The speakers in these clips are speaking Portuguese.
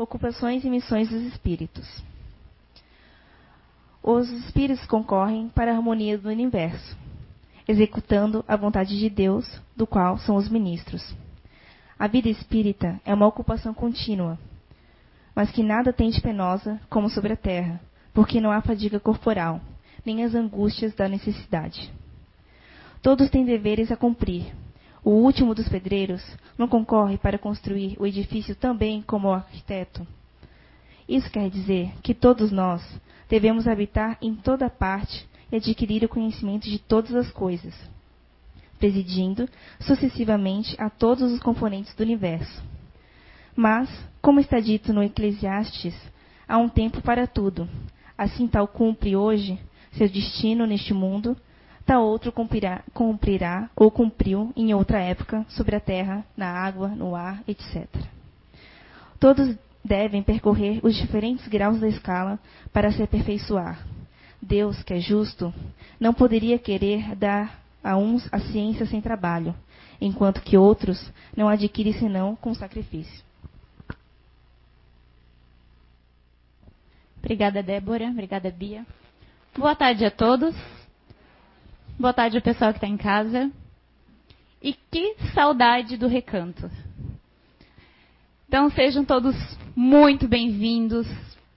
Ocupações e missões dos espíritos. Os espíritos concorrem para a harmonia do universo, executando a vontade de Deus, do qual são os ministros. A vida espírita é uma ocupação contínua, mas que nada tem de penosa como sobre a terra, porque não há fadiga corporal, nem as angústias da necessidade. Todos têm deveres a cumprir, o último dos pedreiros não concorre para construir o edifício também como arquiteto. Isso quer dizer que todos nós devemos habitar em toda parte e adquirir o conhecimento de todas as coisas, presidindo sucessivamente a todos os componentes do universo. Mas, como está dito no Eclesiastes, há um tempo para tudo. Assim tal cumpre hoje seu destino neste mundo, tal outro cumprirá, cumprirá ou cumpriu em outra época sobre a terra, na água, no ar, etc. Todos devem percorrer os diferentes graus da escala para se aperfeiçoar. Deus, que é justo, não poderia querer dar a uns a ciência sem trabalho, enquanto que outros não adquirem senão com sacrifício. Obrigada, Débora. Obrigada, Bia. Boa tarde a todos. Boa tarde ao pessoal que está em casa. E que saudade do recanto. Então sejam todos muito bem-vindos,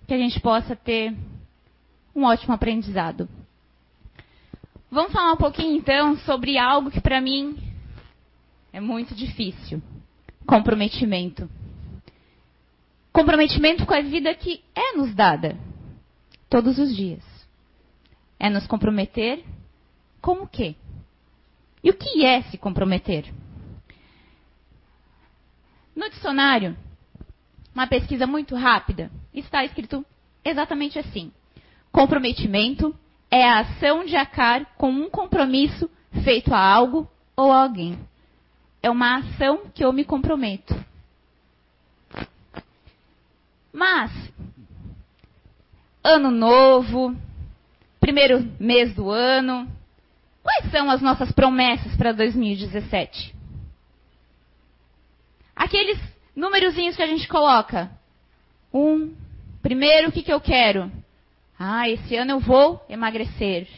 que a gente possa ter um ótimo aprendizado. Vamos falar um pouquinho então sobre algo que para mim é muito difícil: comprometimento. Comprometimento com a vida que é nos dada todos os dias. É nos comprometer com o quê? E o que é se comprometer? No dicionário, uma pesquisa muito rápida, está escrito exatamente assim: comprometimento é a ação de acar com um compromisso feito a algo ou a alguém. É uma ação que eu me comprometo. Mas, ano novo, primeiro mês do ano, Quais são as nossas promessas para 2017? Aqueles númerozinhos que a gente coloca. Um, primeiro, o que, que eu quero? Ah, esse ano eu vou emagrecer.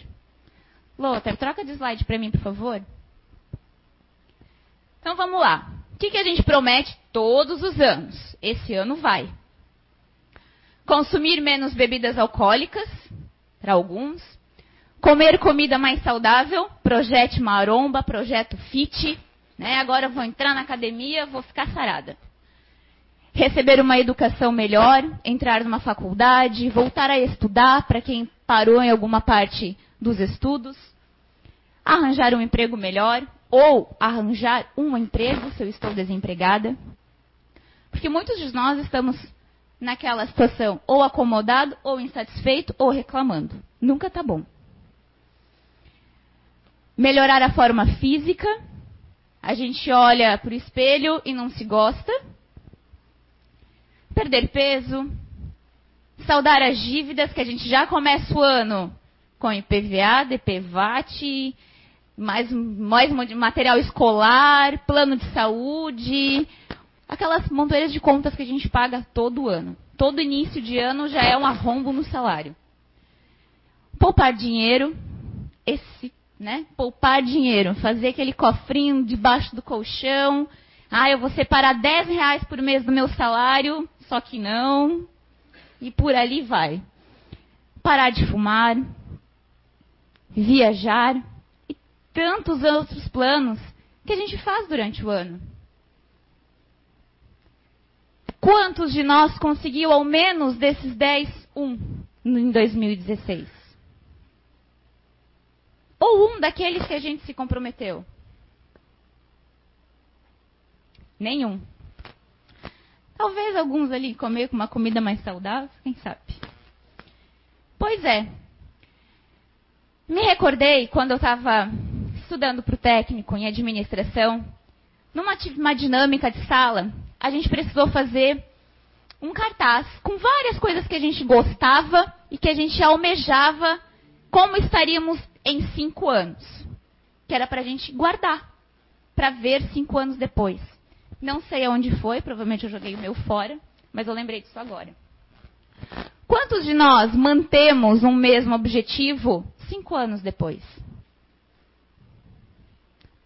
Lothar, troca de slide para mim, por favor. Então vamos lá. O que, que a gente promete todos os anos? Esse ano vai. Consumir menos bebidas alcoólicas, para alguns. Comer comida mais saudável, projeto maromba, projeto fit. Né? Agora eu vou entrar na academia, vou ficar sarada. Receber uma educação melhor, entrar numa faculdade, voltar a estudar para quem parou em alguma parte dos estudos. Arranjar um emprego melhor ou arranjar um emprego se eu estou desempregada. Porque muitos de nós estamos naquela situação ou acomodado, ou insatisfeito, ou reclamando. Nunca está bom melhorar a forma física. A gente olha para o espelho e não se gosta. Perder peso. Saudar as dívidas que a gente já começa o ano com IPVA, DPVAT, mais, mais material escolar, plano de saúde, aquelas montoeiras de contas que a gente paga todo ano. Todo início de ano já é um arrombo no salário. Poupar dinheiro. Esse né? Poupar dinheiro, fazer aquele cofrinho debaixo do colchão. Ah, eu vou separar 10 reais por mês do meu salário, só que não. E por ali vai. Parar de fumar, viajar e tantos outros planos que a gente faz durante o ano. Quantos de nós conseguiu ao menos desses 10, um em 2016? Ou um daqueles que a gente se comprometeu? Nenhum. Talvez alguns ali comer com uma comida mais saudável, quem sabe. Pois é. Me recordei quando eu estava estudando para o técnico em administração, numa uma dinâmica de sala, a gente precisou fazer um cartaz com várias coisas que a gente gostava e que a gente almejava como estaríamos em cinco anos. Que era para a gente guardar, para ver cinco anos depois. Não sei aonde foi, provavelmente eu joguei o meu fora, mas eu lembrei disso agora. Quantos de nós mantemos um mesmo objetivo cinco anos depois?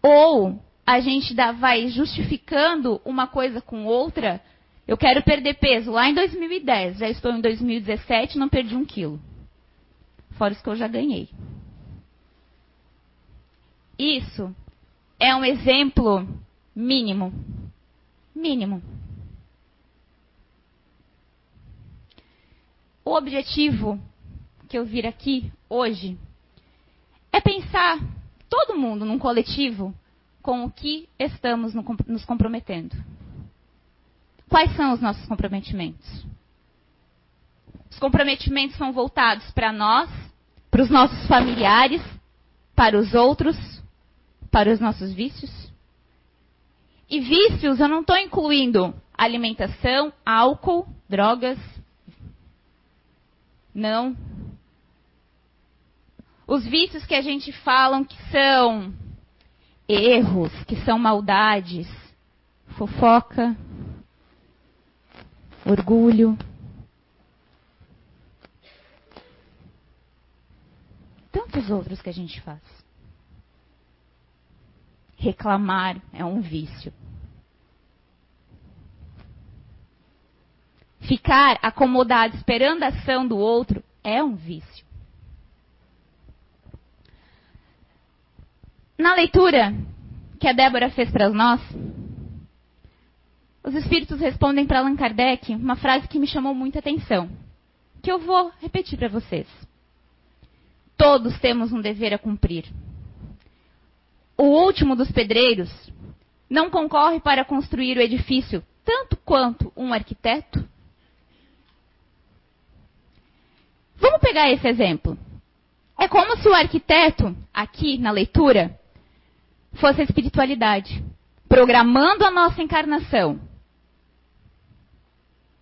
Ou a gente dá, vai justificando uma coisa com outra. Eu quero perder peso lá em 2010, já estou em 2017 não perdi um quilo. Fora os que eu já ganhei. Isso é um exemplo mínimo. Mínimo. O objetivo que eu vir aqui hoje é pensar todo mundo num coletivo com o que estamos nos comprometendo. Quais são os nossos comprometimentos? Os comprometimentos são voltados para nós, para os nossos familiares, para os outros, para os nossos vícios. E vícios eu não estou incluindo alimentação, álcool, drogas. Não. Os vícios que a gente fala que são erros, que são maldades, fofoca, orgulho. Tantos outros que a gente faz. Reclamar é um vício. Ficar acomodado esperando a ação do outro é um vício. Na leitura que a Débora fez para nós, os espíritos respondem para Allan Kardec uma frase que me chamou muita atenção, que eu vou repetir para vocês. Todos temos um dever a cumprir. O último dos pedreiros não concorre para construir o edifício tanto quanto um arquiteto? Vamos pegar esse exemplo. É como se o arquiteto, aqui na leitura, fosse a espiritualidade, programando a nossa encarnação.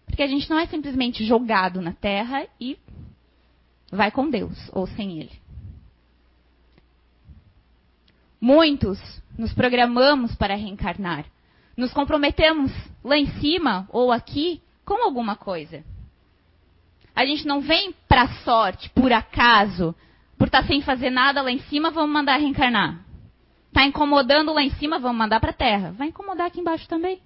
Porque a gente não é simplesmente jogado na terra e vai com Deus ou sem Ele. Muitos nos programamos para reencarnar. Nos comprometemos lá em cima ou aqui com alguma coisa. A gente não vem para sorte, por acaso, por estar tá sem fazer nada lá em cima, vamos mandar reencarnar. Está incomodando lá em cima, vamos mandar para terra. Vai incomodar aqui embaixo também.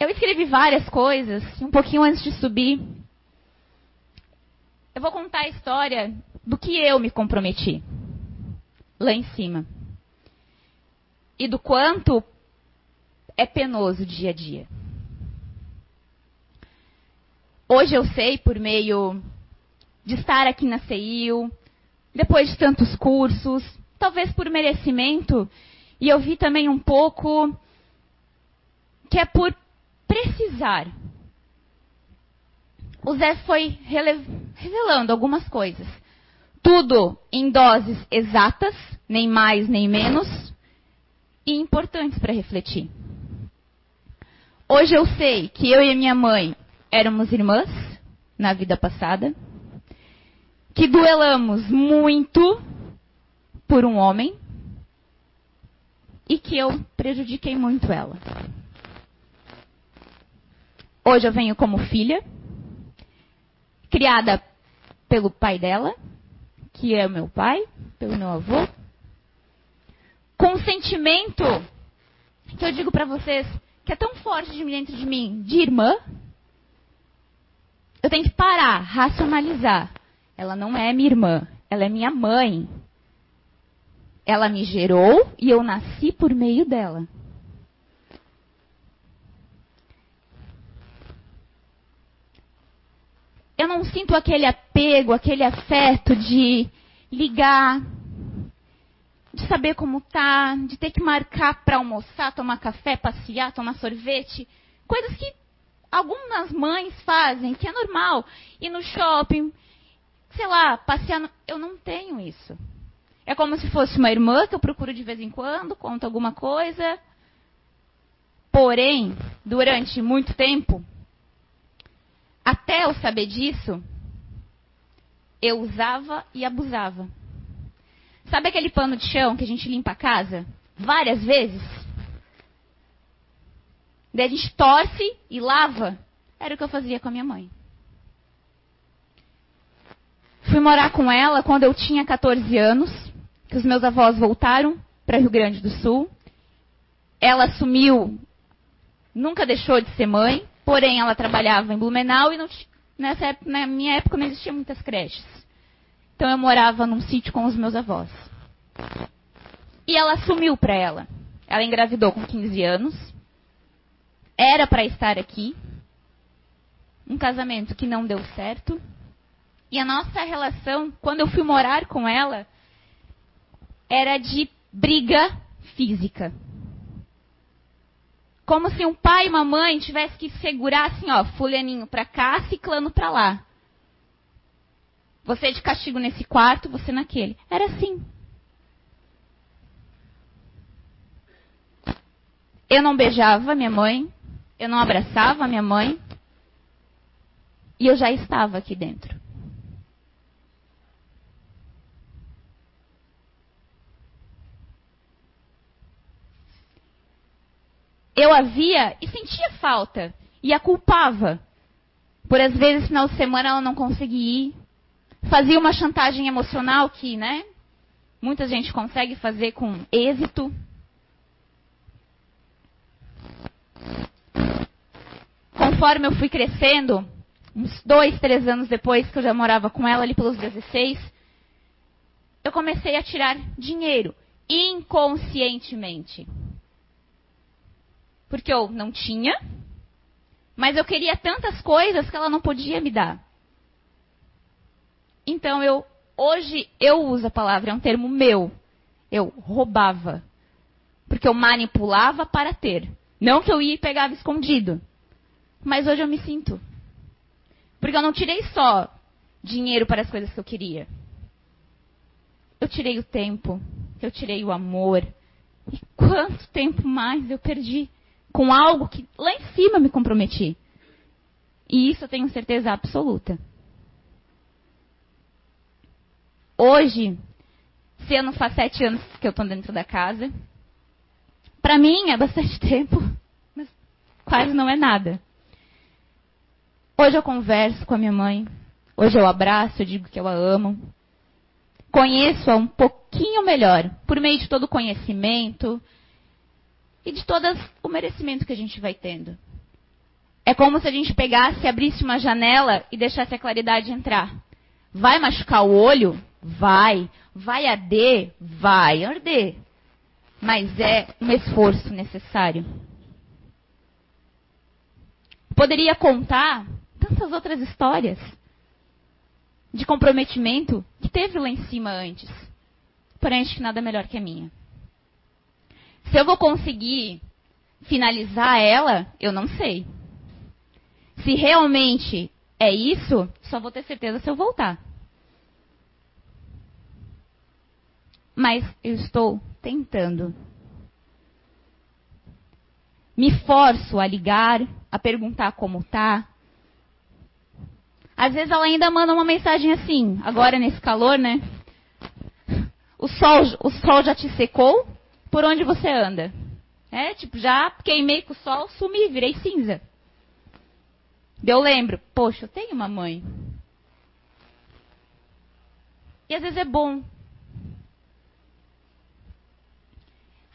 Eu escrevi várias coisas, um pouquinho antes de subir. Eu vou contar a história do que eu me comprometi lá em cima. E do quanto é penoso dia a dia. Hoje eu sei, por meio de estar aqui na CEIU, depois de tantos cursos, talvez por merecimento, e eu vi também um pouco que é por precisar. O Zé foi revelando algumas coisas. Tudo em doses exatas, nem mais nem menos, e importantes para refletir. Hoje eu sei que eu e a minha mãe éramos irmãs na vida passada que duelamos muito por um homem e que eu prejudiquei muito ela. Hoje eu venho como filha, criada pelo pai dela, que é o meu pai, pelo meu avô, com um sentimento que eu digo para vocês que é tão forte dentro de mim, de irmã, eu tenho que parar, racionalizar ela não é minha irmã, ela é minha mãe. Ela me gerou e eu nasci por meio dela. Eu não sinto aquele apego, aquele afeto de ligar, de saber como tá, de ter que marcar para almoçar, tomar café, passear, tomar sorvete, coisas que algumas mães fazem, que é normal, ir no shopping, sei lá, passear. No... Eu não tenho isso. É como se fosse uma irmã que eu procuro de vez em quando, conta alguma coisa. Porém, durante muito tempo, até eu saber disso, eu usava e abusava. Sabe aquele pano de chão que a gente limpa a casa? várias vezes. Daí a gente torce e lava. Era o que eu fazia com a minha mãe. Fui morar com ela quando eu tinha 14 anos, que os meus avós voltaram para Rio Grande do Sul. Ela assumiu, nunca deixou de ser mãe, porém ela trabalhava em Blumenau e não, nessa época, na minha época não existia muitas creches. Então eu morava num sítio com os meus avós. E ela assumiu para ela. Ela engravidou com 15 anos. Era para estar aqui. Um casamento que não deu certo. E a nossa relação, quando eu fui morar com ela, era de briga física. Como se um pai e uma mãe tivessem que segurar assim, ó, fulaninho para cá, ciclano para lá. Você de castigo nesse quarto, você naquele. Era assim. Eu não beijava minha mãe, eu não abraçava minha mãe, e eu já estava aqui dentro. Eu havia e sentia falta, e a culpava. Por às vezes, final de semana, ela não conseguia ir. Fazia uma chantagem emocional que, né? Muita gente consegue fazer com êxito. conforme eu fui crescendo, uns dois, três anos depois que eu já morava com ela ali pelos 16, eu comecei a tirar dinheiro inconscientemente. Porque eu não tinha, mas eu queria tantas coisas que ela não podia me dar. Então eu hoje eu uso a palavra, é um termo meu. Eu roubava. Porque eu manipulava para ter. Não que eu ia e pegava escondido. Mas hoje eu me sinto. Porque eu não tirei só dinheiro para as coisas que eu queria. Eu tirei o tempo, eu tirei o amor. E quanto tempo mais eu perdi com algo que lá em cima me comprometi. E isso eu tenho certeza absoluta. Hoje, se eu não faz sete anos que eu estou dentro da casa, para mim é bastante tempo, mas quase não é nada. Hoje eu converso com a minha mãe. Hoje eu abraço, eu digo que eu a amo. Conheço-a um pouquinho melhor, por meio de todo o conhecimento e de todo o merecimento que a gente vai tendo. É como se a gente pegasse, abrisse uma janela e deixasse a claridade entrar. Vai machucar o olho? Vai. Vai arder? Vai arder. Mas é um esforço necessário. Poderia contar tantas outras histórias de comprometimento que teve lá em cima antes. Porém, acho que nada melhor que a minha. Se eu vou conseguir finalizar ela, eu não sei. Se realmente é isso, só vou ter certeza se eu voltar. Mas eu estou tentando. Me forço a ligar, a perguntar como tá, às vezes ela ainda manda uma mensagem assim, agora nesse calor, né? O sol, o sol já te secou? Por onde você anda? É, tipo, já queimei com o sol, sumi, virei cinza. Eu lembro, poxa, eu tenho uma mãe. E às vezes é bom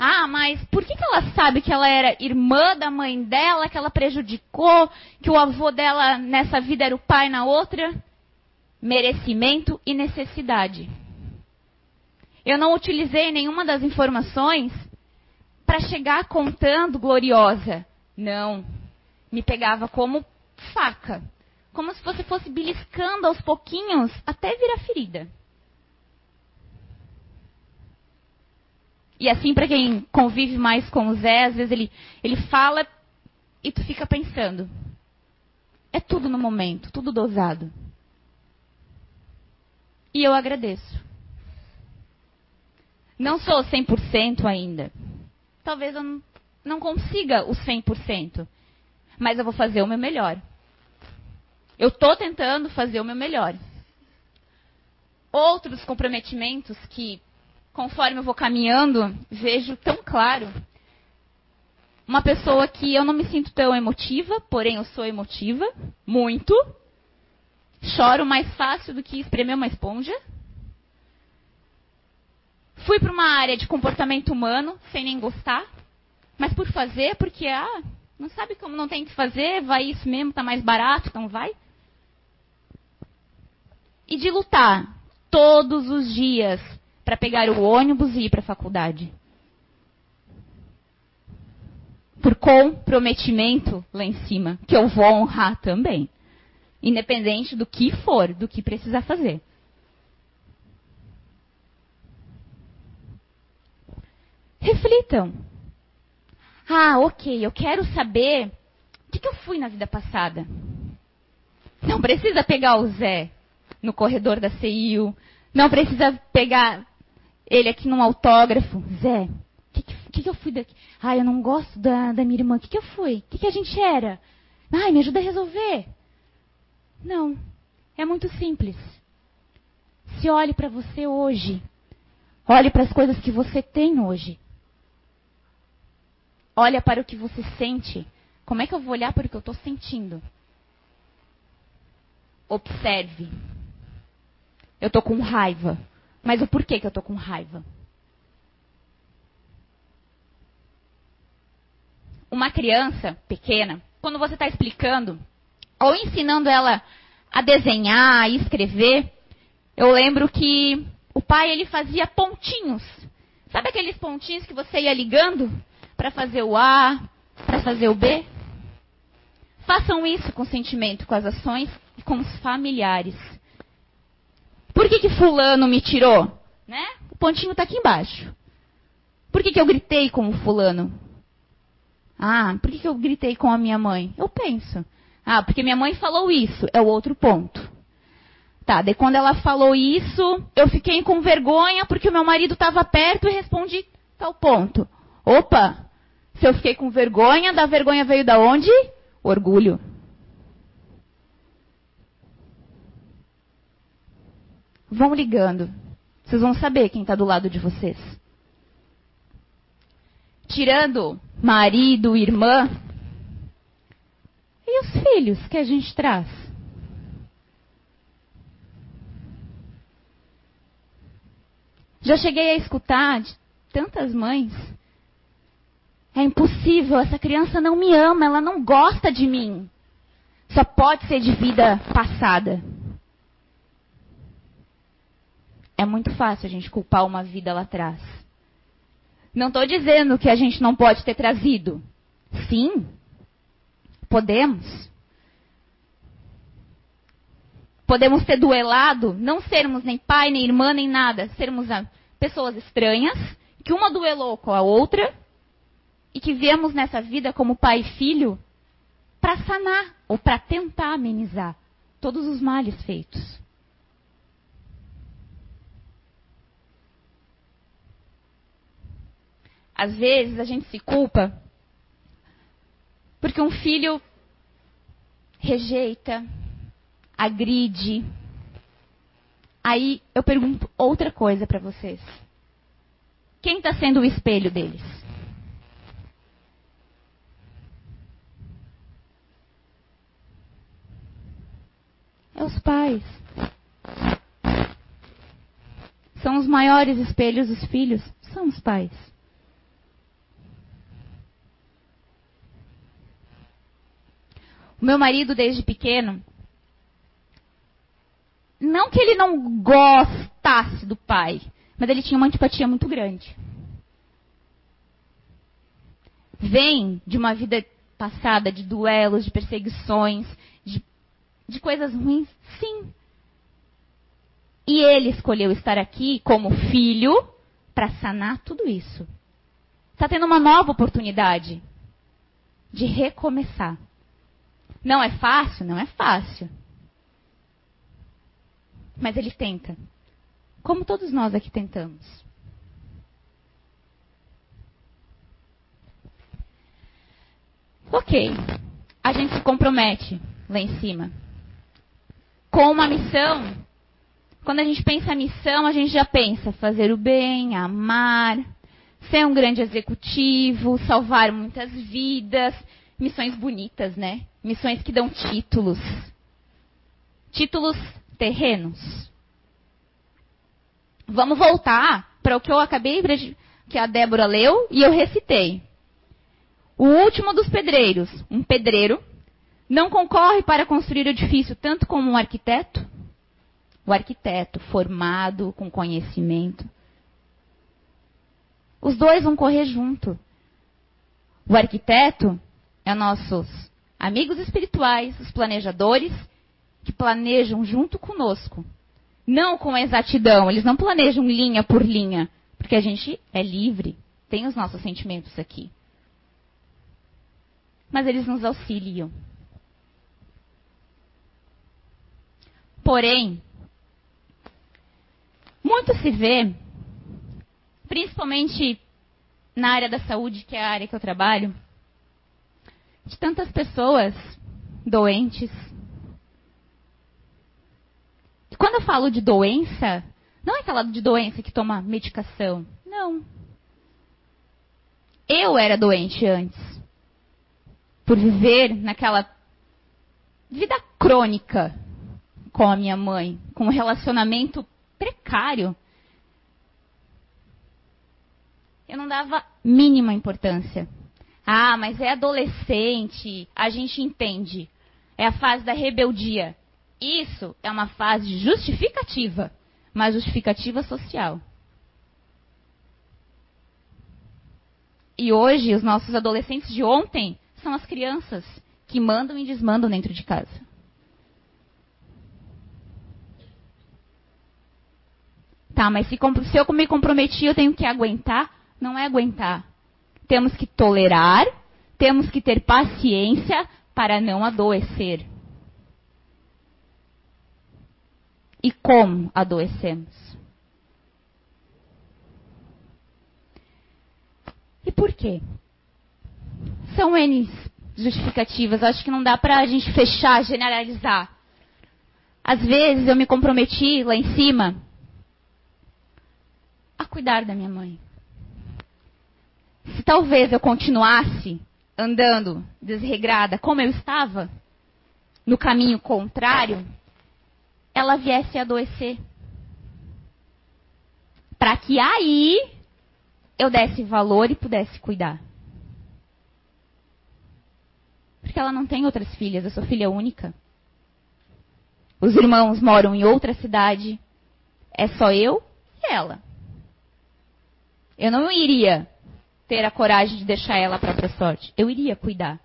Ah, mas por que, que ela sabe que ela era irmã da mãe dela, que ela prejudicou, que o avô dela nessa vida era o pai na outra? Merecimento e necessidade. Eu não utilizei nenhuma das informações para chegar contando gloriosa. Não. Me pegava como faca. Como se você fosse beliscando aos pouquinhos até virar ferida. E assim, para quem convive mais com o Zé, às vezes ele, ele fala e tu fica pensando. É tudo no momento, tudo dosado. E eu agradeço. Não sou 100% ainda. Talvez eu não, consiga o 100%. Mas eu vou fazer o meu melhor. Eu estou tentando fazer o meu melhor. Outros comprometimentos que conforme eu vou caminhando, vejo tão claro uma pessoa que eu não me sinto tão emotiva, porém eu sou emotiva, muito. Choro mais fácil do que espremer uma esponja. Fui para uma área de comportamento humano, sem nem gostar, mas por fazer, porque, ah, não sabe como não tem que fazer, vai isso mesmo, tá mais barato, então vai. E de lutar todos os dias para pegar o ônibus e ir para a faculdade. Por comprometimento lá em cima, que eu vou honrar também. Independente do que for, do que precisar fazer. Reflitam. Ah, ok, eu quero saber o que, que eu fui na vida passada. Não precisa pegar o Zé no corredor da CIU. Não precisa pegar ele aqui num autógrafo. Zé, o que, que, que, eu fui daqui? Ai, eu não gosto da, da minha irmã. O que, que eu fui? O que, que a gente era? Ai, me ajuda a resolver. Não. É muito simples. Se olhe para você hoje. Olhe para as coisas que você tem hoje. Olha para o que você sente. Como é que eu vou olhar para o que eu estou sentindo? Observe. Eu estou com raiva. Mas o porquê que eu estou com raiva? Uma criança pequena, quando você está explicando ou ensinando ela a desenhar, e escrever, eu lembro que o pai ele fazia pontinhos. Sabe aqueles pontinhos que você ia ligando para fazer o A, para fazer o B? Façam isso com sentimento, com as ações e com os familiares. Por que, que fulano me tirou? Né? O pontinho está aqui embaixo. Por que, que eu gritei com o fulano? Ah, por que, que eu gritei com a minha mãe? Eu penso. Ah, porque minha mãe falou isso. É o outro ponto. Tá, daí quando ela falou isso, eu fiquei com vergonha porque o meu marido estava perto e respondi tal ponto. Opa! Se eu fiquei com vergonha, da vergonha veio da onde? Orgulho. Vão ligando. Vocês vão saber quem está do lado de vocês. Tirando marido, irmã. E os filhos que a gente traz? Já cheguei a escutar de tantas mães. É impossível, essa criança não me ama, ela não gosta de mim. Só pode ser de vida passada. É muito fácil a gente culpar uma vida lá atrás. Não estou dizendo que a gente não pode ter trazido. Sim, podemos. Podemos ter duelado, não sermos nem pai, nem irmã, nem nada, sermos pessoas estranhas, que uma duelou com a outra, e que viemos nessa vida como pai e filho para sanar, ou para tentar amenizar todos os males feitos. Às vezes a gente se culpa porque um filho rejeita, agride. Aí eu pergunto outra coisa para vocês. Quem está sendo o espelho deles? É os pais. São os maiores espelhos dos filhos? São os pais. O meu marido, desde pequeno, não que ele não gostasse do pai, mas ele tinha uma antipatia muito grande. Vem de uma vida passada de duelos, de perseguições, de, coisas ruins? Sim. E ele escolheu estar aqui como filho para sanar tudo isso. Está tendo uma nova oportunidade de recomeçar. Não é fácil? Não é fácil. Mas ele tenta. Como todos nós aqui tentamos. Ok. A gente se compromete lá em cima com uma missão Quando a gente pensa missão, a gente já pensa fazer o bem, amar, ser um grande executivo, salvar muitas vidas, missões bonitas, né? Missões que dão títulos. Títulos terrenos. Vamos voltar para o que eu acabei que a Débora leu e eu recitei. O último dos pedreiros, um pedreiro, não concorre para construir o edifício tanto como um arquiteto? O arquiteto formado, com conhecimento. Os dois vão correr junto. O arquiteto é nossos amigos espirituais, os planejadores, que planejam junto conosco. Não com exatidão, eles não planejam linha por linha, porque a gente é livre, tem os nossos sentimentos aqui. Mas eles nos auxiliam. Porém, muito se vê, principalmente na área da saúde, que é a área que eu trabalho, de tantas pessoas doentes. E quando eu falo de doença, não é aquela de doença que toma medicação. Não. Eu era doente antes. Por viver naquela vida crônica com a minha mãe, com um relacionamento precário. Eu não dava mínima importância. Ah, mas é adolescente, a gente entende. É a fase da rebeldia. Isso é uma fase justificativa, mas justificativa social. E hoje, os nossos adolescentes de ontem são as crianças que mandam e desmandam dentro de casa. Tá, mas se, se eu me comprometi, eu tenho que aguentar? Não é aguentar. Temos que tolerar, temos que ter paciência para não adoecer. E como adoecemos? E por quê? São N justificativas. Acho que não dá para a gente fechar, generalizar. Às vezes eu me comprometi lá em cima cuidar da minha mãe. Se talvez eu continuasse andando desregrada como eu estava, no caminho contrário, ela viesse a adoecer. Para que aí eu desse valor e pudesse cuidar. Porque ela não tem outras filhas, eu sou filha única. Os irmãos moram em outra cidade. É só eu e ela. Eu não iria ter a coragem de deixar ela a própria sorte. Eu iria cuidar.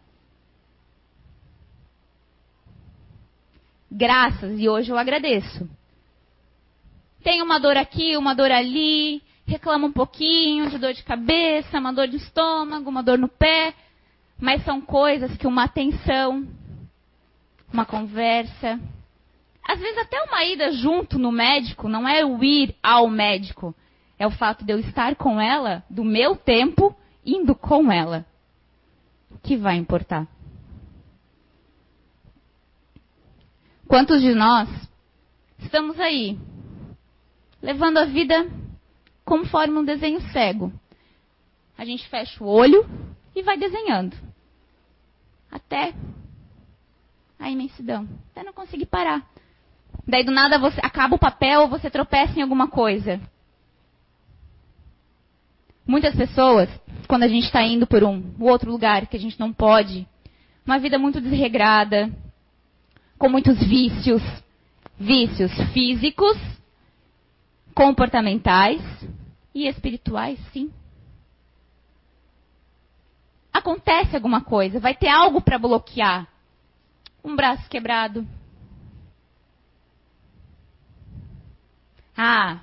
Graças, e hoje eu agradeço. Tem uma dor aqui, uma dor ali, reclama um pouquinho de dor de cabeça, uma dor de estômago, uma dor no pé, mas são coisas que uma atenção, uma conversa, às vezes até uma ida junto no médico, não é o ir ao médico, é o fato de eu estar com ela, do meu tempo, indo com ela, que vai importar. Quantos de nós estamos aí, levando a vida conforme um desenho cego? A gente fecha o olho e vai desenhando. Até a imensidão. Até não conseguir parar. Daí do nada você acaba o papel, você tropeça em alguma coisa. Muitas pessoas, quando a gente está indo por um outro lugar que a gente não pode, uma vida muito desregrada, com muitos vícios, vícios físicos, comportamentais e espirituais, sim. Acontece alguma coisa, vai ter algo para bloquear. Um braço quebrado. Ah,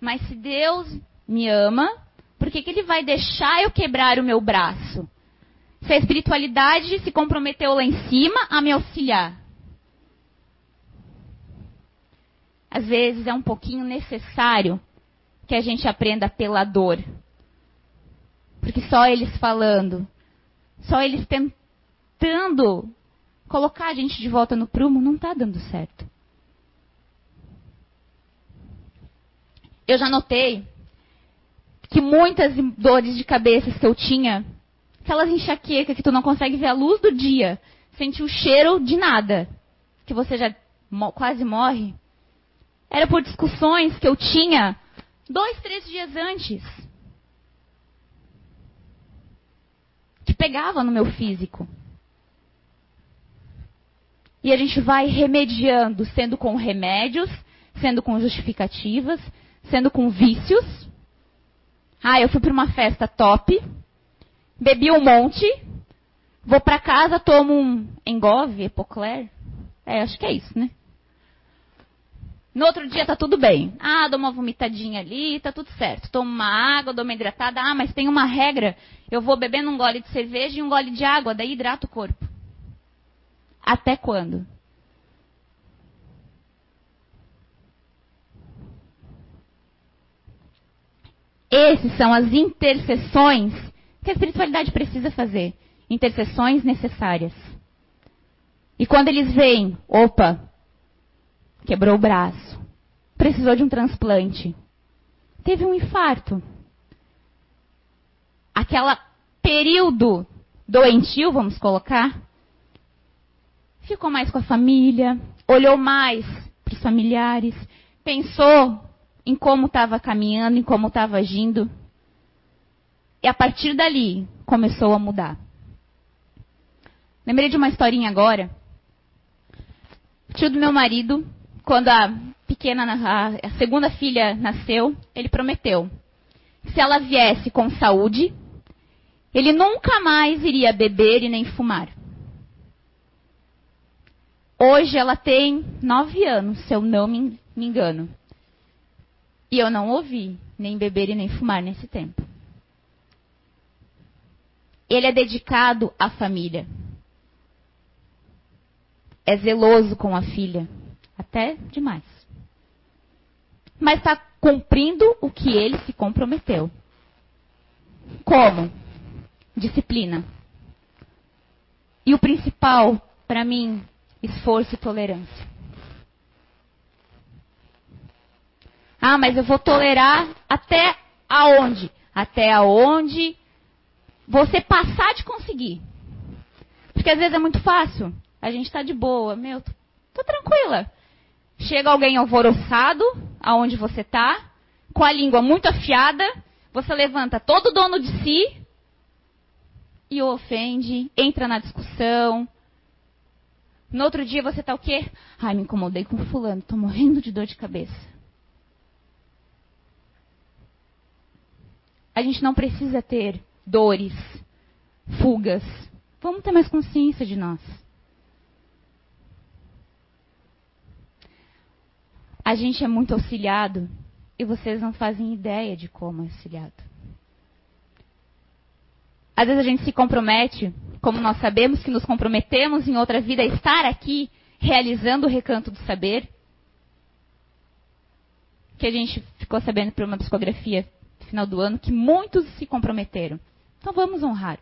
mas se Deus me ama, por que, que ele vai deixar eu quebrar o meu braço? Se a espiritualidade se comprometeu lá em cima a me auxiliar. Às vezes é um pouquinho necessário que a gente aprenda pela dor. Porque só eles falando, só eles tentando colocar a gente de volta no prumo não está dando certo. eu já notei que muitas dores de cabeça que eu tinha, aquelas enxaquecas que tu não consegue ver a luz do dia, sente o cheiro de nada, que você já quase morre, era por discussões que eu tinha dois, três dias antes. Que pegava no meu físico. E a gente vai remediando, sendo com remédios, sendo com justificativas, sendo com vícios. Ah, eu fui para uma festa top, bebi um monte, vou para casa, tomo um Engove, Epocler. É, acho que é isso, né? No outro dia tá tudo bem. Ah, dou uma vomitadinha ali, tá tudo certo. Tomo uma água, dou uma hidratada. Ah, mas tem uma regra. Eu vou bebendo um gole de cerveja e um gole de água, daí hidrato o corpo. Até quando? Esses são as intercessões que a espiritualidade precisa fazer. Intercessões necessárias. E quando eles veem, opa, quebrou o braço, precisou de um transplante, teve um infarto. Aquela período doentio, vamos colocar, ficou mais com a família, olhou mais para os familiares, pensou em como estava caminhando, em como estava agindo. E a partir dali começou a mudar. Lembrei de uma historinha agora. O tio do meu marido quando a pequena, a, segunda filha nasceu, ele prometeu: se ela viesse com saúde, ele nunca mais iria beber e nem fumar. Hoje ela tem nove anos, se eu não me engano. E eu não ouvi nem beber e nem fumar nesse tempo. Ele é dedicado à família. É zeloso com a filha. Até demais. Mas está cumprindo o que ele se comprometeu. Como? Disciplina. E o principal, para mim, esforço e tolerância. Ah, mas eu vou tolerar até aonde? Até aonde você passar de conseguir. Porque às vezes é muito fácil. A gente está de boa. Meu, tô tranquila. Chega alguém alvoroçado, aonde você está, com a língua muito afiada, você levanta todo dono de si e o ofende, entra na discussão. No outro dia você está o quê? Ai, me incomodei com fulano, estou morrendo de dor de cabeça. A gente não precisa ter dores, fugas. Vamos ter mais consciência de nós. A gente é muito auxiliado e vocês não fazem ideia de como é auxiliado. Às vezes a gente se compromete, como nós sabemos que nos comprometemos em outra vida a estar aqui realizando o recanto do saber, que a gente ficou sabendo por uma psicografia final do ano que muitos se comprometeram. Então vamos honrar.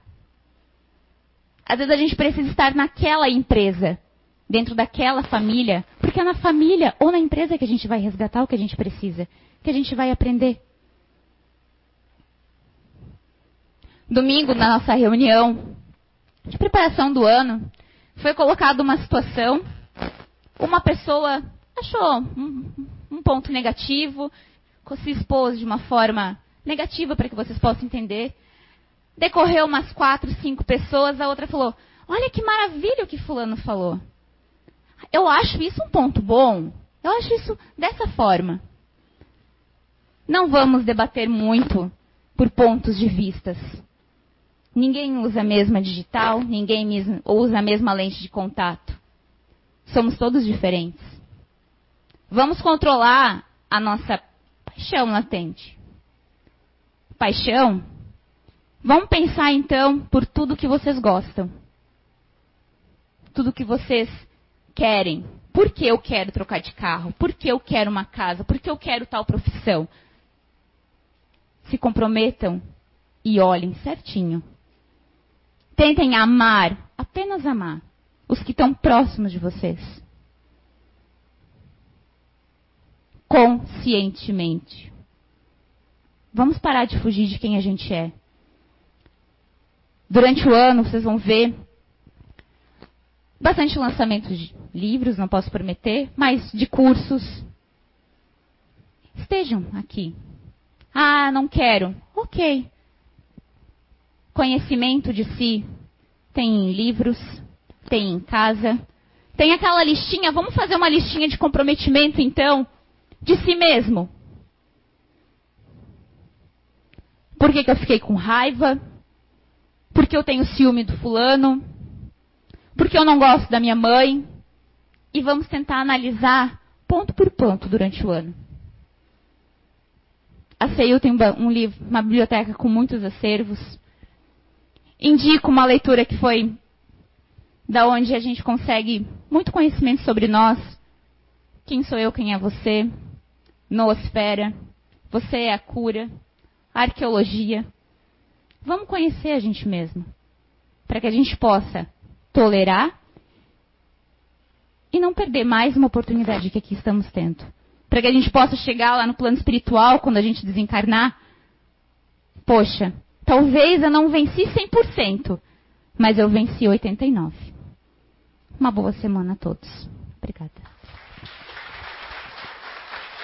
Às vezes a gente precisa estar naquela empresa dentro daquela família, porque é na família ou na empresa que a gente vai resgatar o que a gente precisa, que a gente vai aprender. Domingo, na nossa reunião de preparação do ano, foi colocada uma situação, uma pessoa achou um, um ponto negativo, se expôs de uma forma negativa para que vocês possam entender. Decorreu umas quatro, cinco pessoas, a outra falou: Olha que maravilha o que Fulano falou. Eu acho isso um ponto bom. Eu acho isso dessa forma. Não vamos debater muito por pontos de vistas. Ninguém usa a mesma digital, ninguém usa a mesma lente de contato. Somos todos diferentes. Vamos controlar a nossa paixão latente. Paixão? Vamos pensar então por tudo que vocês gostam. Tudo que vocês querem. Por que eu quero trocar de carro? Por que eu quero uma casa? Por que eu quero tal profissão? Se comprometam e olhem certinho. Tentem amar, apenas amar, os que estão próximos de vocês. Conscientemente. Vamos parar de fugir de quem a gente é. Durante o ano, vocês vão ver bastante lançamento de livros, não posso prometer, mas de cursos. Estejam aqui. Ah, não quero. Ok. Conhecimento de si tem em livros, tem em casa. Tem aquela listinha, vamos fazer uma listinha de comprometimento então, de si mesmo. Por que, que eu fiquei com raiva? Porque eu tenho ciúme do fulano? Porque eu não gosto da minha mãe? E vamos tentar analisar ponto por ponto durante o ano. A CEU tem um livro, uma biblioteca com muitos acervos. Indico uma leitura que foi da onde a gente consegue muito conhecimento sobre nós. Quem sou eu, quem é você? Noosfera. Você é a cura. Arqueologia. Vamos conhecer a gente mesmo. Para que a gente possa tolerar e não perder mais uma oportunidade que aqui estamos tendo. Para que a gente possa chegar lá no plano espiritual quando a gente desencarnar. Poxa, talvez eu não venci 100%, mas eu venci 89%. Uma boa semana a todos. Obrigada.